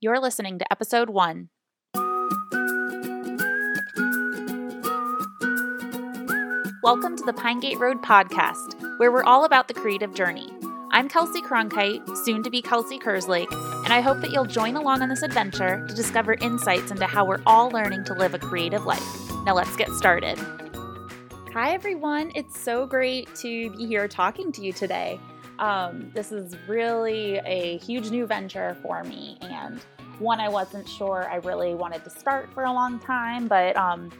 You're listening to episode one. Welcome to the Pinegate Road podcast, where we're all about the creative journey. I'm Kelsey Cronkite, soon to be Kelsey Kerslake, and I hope that you'll join along on this adventure to discover insights into how we're all learning to live a creative life. Now, let's get started. Hi, everyone. It's so great to be here talking to you today. Um, this is really a huge new venture for me, and one I wasn't sure I really wanted to start for a long time, but um,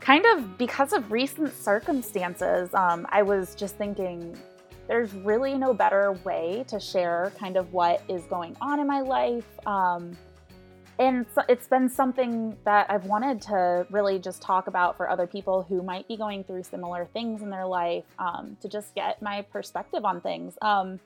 kind of because of recent circumstances, um, I was just thinking there's really no better way to share kind of what is going on in my life. Um, and it's been something that I've wanted to really just talk about for other people who might be going through similar things in their life um, to just get my perspective on things. Um,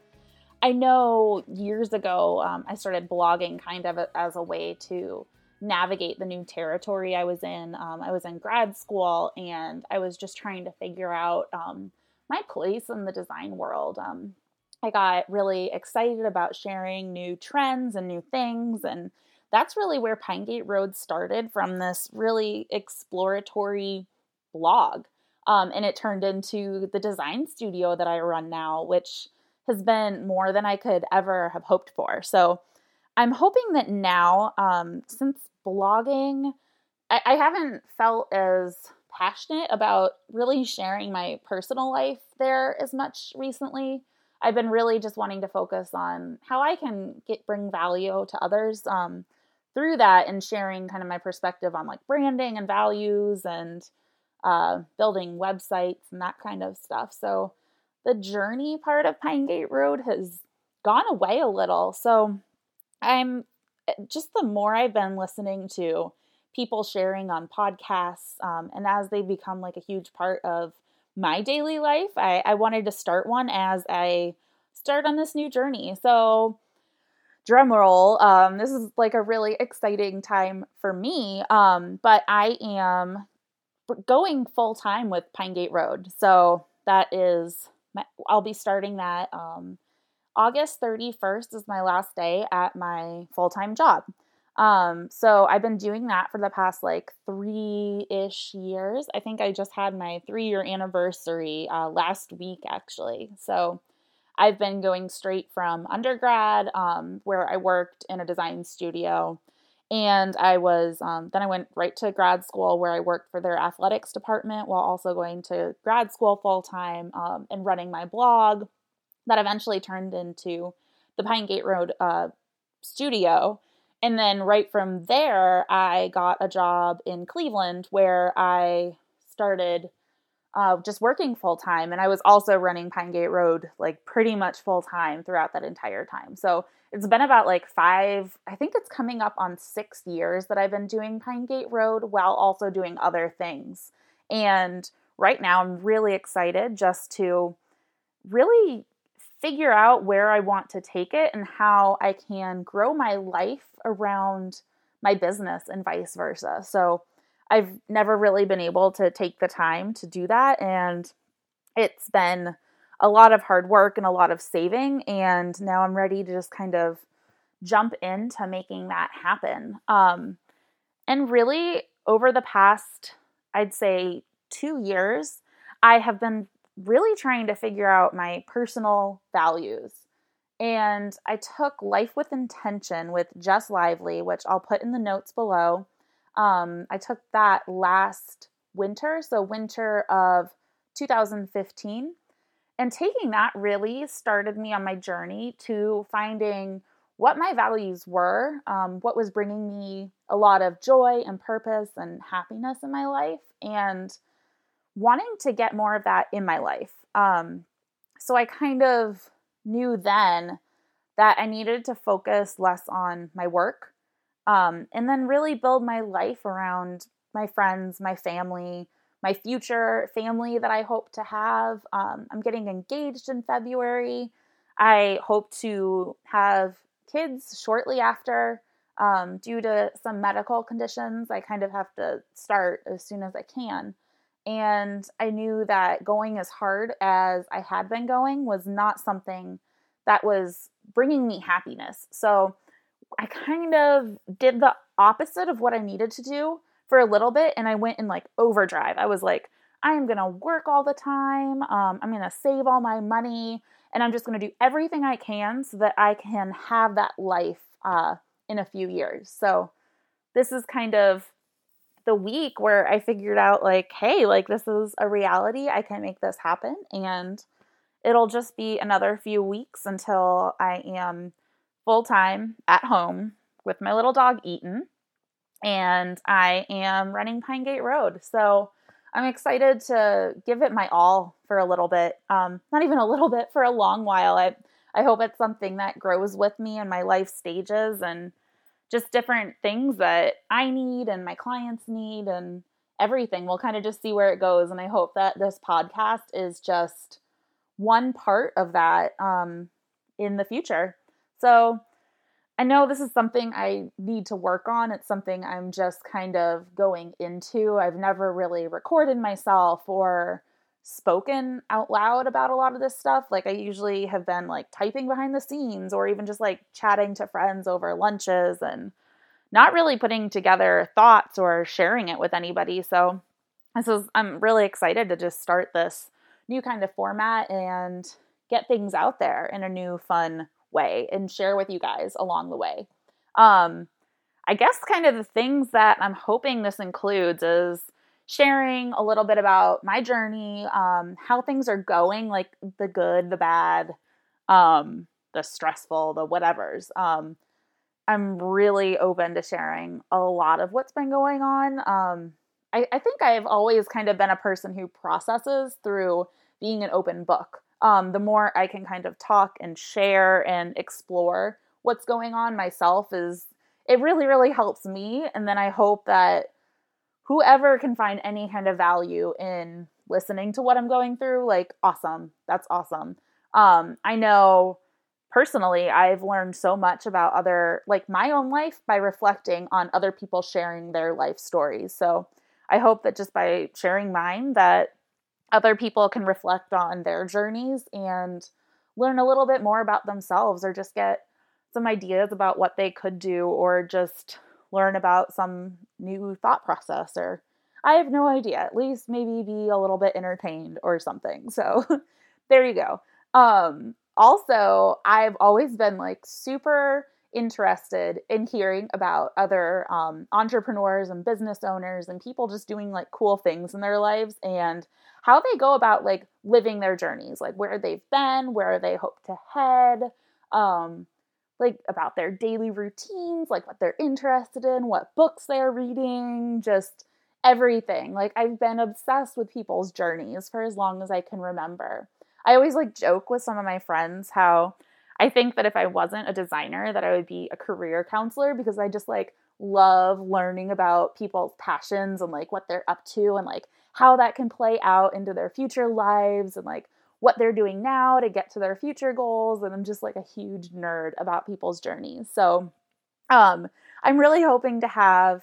I know years ago um, I started blogging kind of as a way to navigate the new territory I was in. Um, I was in grad school and I was just trying to figure out um, my place in the design world. Um, I got really excited about sharing new trends and new things and that's really where Pinegate Road started from this really exploratory blog. Um, and it turned into the design studio that I run now, which has been more than I could ever have hoped for. So I'm hoping that now, um, since blogging, I, I haven't felt as passionate about really sharing my personal life there as much recently. I've been really just wanting to focus on how I can get bring value to others um, through that and sharing kind of my perspective on like branding and values and uh, building websites and that kind of stuff. So the journey part of Pinegate Road has gone away a little. So I'm eh, just the more I've been listening to people sharing on podcasts, um, and as they become like a huge part of my daily life, I, I wanted to start one as I start on this new journey. So, drum roll, um, this is like a really exciting time for me, um, but I am going full time with Pinegate Road. So, that is my, I'll be starting that um, August 31st is my last day at my full time job. Um, so I've been doing that for the past like three ish years. I think I just had my three year anniversary uh, last week, actually. So I've been going straight from undergrad, um, where I worked in a design studio, and I was um, then I went right to grad school where I worked for their athletics department while also going to grad school full time um, and running my blog that eventually turned into the Pinegate Road uh, studio. And then right from there, I got a job in Cleveland where I started uh, just working full time. And I was also running Pinegate Road like pretty much full time throughout that entire time. So it's been about like five, I think it's coming up on six years that I've been doing Pinegate Road while also doing other things. And right now I'm really excited just to really figure out where I want to take it and how I can grow my life around my business and vice versa. So I've never really been able to take the time to do that. And it's been a lot of hard work and a lot of saving. And now I'm ready to just kind of jump into making that happen. Um, and really, over the past, I'd say, two years, I have been really trying to figure out my personal values. And I took Life with Intention with Jess Lively, which I'll put in the notes below. Um, I took that last winter, so winter of 2015. And taking that really started me on my journey to finding what my values were, um, what was bringing me a lot of joy and purpose and happiness in my life, and wanting to get more of that in my life. Um, so I kind of knew then that I needed to focus less on my work um, and then really build my life around my friends, my family, my future family that I hope to have. Um, I'm getting engaged in February. I hope to have kids shortly after. Um, due to some medical conditions, I kind of have to start as soon as I can. And I knew that going as hard as I had been going was not something that was bringing me happiness. So I kind of did the opposite of what I needed to do for a little bit and I went in like overdrive. I was like, I am going to work all the time. Um, I'm going to save all my money and I'm just going to do everything I can so that I can have that life uh, in a few years. So this is kind of the week where I figured out like, hey, like this is a reality. I can make this happen and it'll just be another few weeks until I am full time at home with my little dog Eaton and I am running Pinegate Road. So I'm excited to give it my all for a little bit. Um, not even a little bit, for a long while. I I hope it's something that grows with me in my life stages and just different things that I need and my clients need and everything. We'll kind of just see where it goes. And I hope that this podcast is just one part of that um, in the future. So I know this is something I need to work on. It's something I'm just kind of going into. I've never really recorded myself or spoken out loud about a lot of this stuff. Like I usually have been like typing behind the scenes or even just like chatting to friends over lunches and not really putting together thoughts or sharing it with anybody. So this is I'm really excited to just start this new kind of format and get things out there in a new fun way and share with you guys along the way. Um, I guess kind of the things that I'm hoping this includes is sharing a little bit about my journey, um, how things are going, like the good, the bad, um, the stressful, the whatevers. Um, I'm really open to sharing a lot of what's been going on. Um, I, I think I've always kind of been a person who processes through being an open book um, the more I can kind of talk and share and explore what's going on myself is it really really helps me. And then I hope that whoever can find any kind of value in listening to what I'm going through like awesome. That's awesome. Um, I know personally I've learned so much about other like my own life by reflecting on other people sharing their life stories. So I hope that just by sharing mine that other people can reflect on their journeys and learn a little bit more about themselves or just get some ideas about what they could do or just learn about some new thought process or I have no idea. At least maybe be a little bit entertained or something. So there you go. Um also, I've always been like super interested in hearing about other um, entrepreneurs and business owners and people just doing like cool things in their lives and how they go about like living their journeys, like where they've been, where they hope to head, um, like about their daily routines, like what they're interested in, what books they're reading, just everything. Like I've been obsessed with people's journeys for as long as I can remember. I always like joke with some of my friends how I think that if I wasn't a designer, that I would be a career counselor because I just like love learning about people's passions and like what they're up to and like how that can play out into their future lives and like what they're doing now to get to their future goals and I'm just like a huge nerd about people's journeys. So um I'm really hoping to have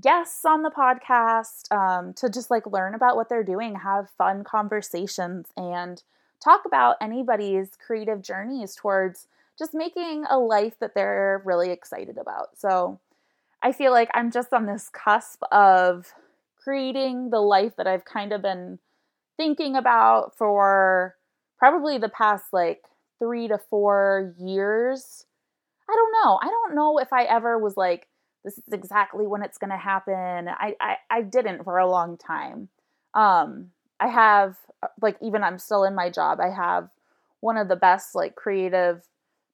guests on the podcast um, to just like learn about what they're doing, have fun conversations, and talk about anybody's creative journeys towards just making a life that they're really excited about. So I feel like I'm just on this cusp of creating the life that I've kind of been thinking about for probably the past like three to four years. I don't know. I don't know if I ever was like, this is exactly when it's going to happen. I, I, I didn't for a long time. Um, I have uh, like even I'm still in my job. I have one of the best like creative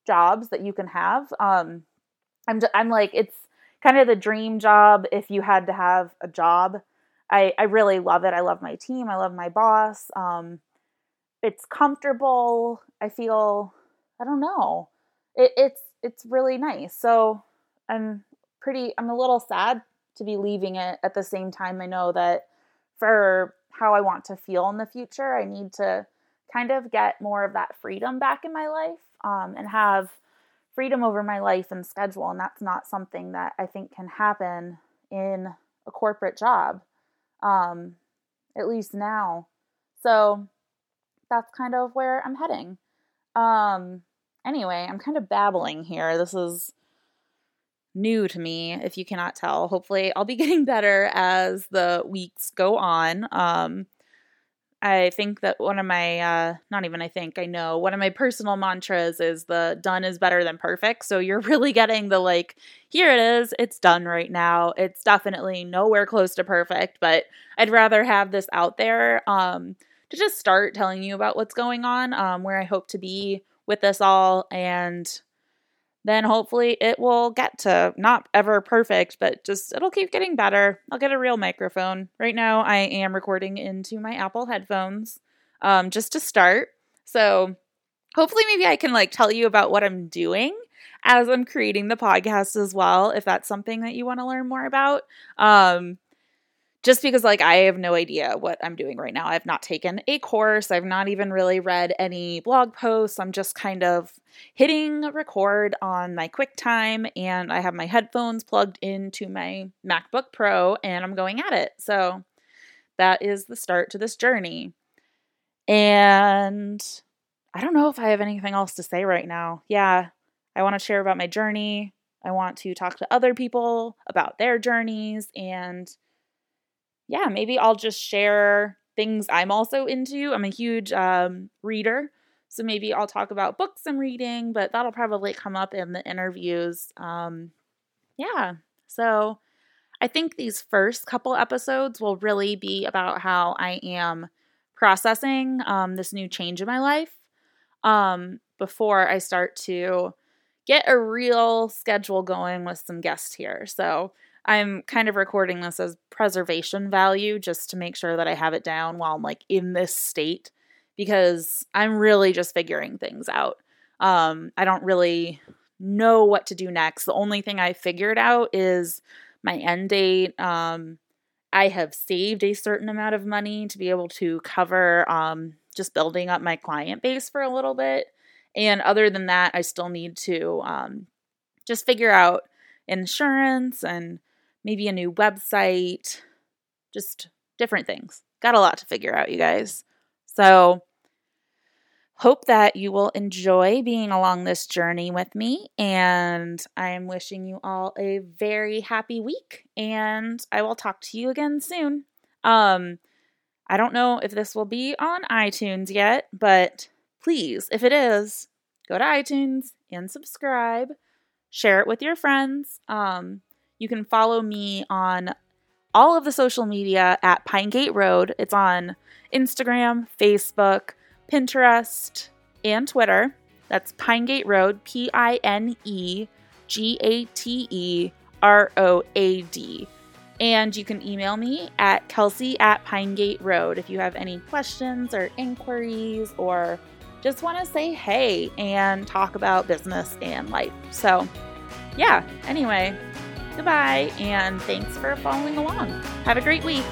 jobs that you can have. Um, I'm I'm like it's kind of the dream job if you had to have a job. I I really love it. I love my team. I love my boss. Um, it's comfortable. I feel I don't know. It, it's it's really nice. So I'm pretty. I'm a little sad to be leaving it. At the same time, I know that for how I want to feel in the future. I need to kind of get more of that freedom back in my life um, and have freedom over my life and schedule. And that's not something that I think can happen in a corporate job, um, at least now. So that's kind of where I'm heading. Um, anyway, I'm kind of babbling here. This is new to me, if you cannot tell. Hopefully, I'll be getting better as the weeks go on. Um, I think that one of my, uh, not even I think, I know, one of my personal mantras is the done is better than perfect. So you're really getting the like, here it is, it's done right now. It's definitely nowhere close to perfect, but I'd rather have this out there um, to just start telling you about what's going on, um, where I hope to be with this all, and then hopefully it will get to not ever perfect, but just it'll keep getting better. I'll get a real microphone. Right now, I am recording into my Apple headphones um, just to start. So hopefully, maybe I can like tell you about what I'm doing as I'm creating the podcast as well, if that's something that you want to learn more about. Um, just because like I have no idea what I'm doing right now. I've not taken a course. I've not even really read any blog posts. I'm just kind of hitting record on my QuickTime and I have my headphones plugged into my MacBook Pro and I'm going at it. So that is the start to this journey. And I don't know if I have anything else to say right now. Yeah, I want to share about my journey. I want to talk to other people about their journeys and yeah, maybe I'll just share things I'm also into. I'm a huge um, reader. So maybe I'll talk about books I'm reading, but that'll probably come up in the interviews. Um, yeah. So I think these first couple episodes will really be about how I am processing um, this new change in my life um, before I start to get a real schedule going with some guests here. So I'm kind of recording this as preservation value just to make sure that I have it down while I'm like in this state because I'm really just figuring things out. Um, I don't really know what to do next. The only thing I figured out is my end date. Um, I have saved a certain amount of money to be able to cover um, just building up my client base for a little bit. And other than that, I still need to um, just figure out insurance and maybe a new website, just different things. Got a lot to figure out, you guys. So, hope that you will enjoy being along this journey with me. And I am wishing you all a very happy week. And I will talk to you again soon. Um, I don't know if this will be on iTunes yet, but please, if it is, go to iTunes and subscribe. Share it with your friends. Um, you can follow me on all of the social media at Pinegate Road. It's on Instagram, Facebook, Pinterest, and Twitter. That's Pinegate Road, P I N E G A T E R O A D. And you can email me at kelsey at Pinegate Road if you have any questions or inquiries or just want to say hey and talk about business and life. So, yeah, anyway, Goodbye, and thanks for following along. Have a great week.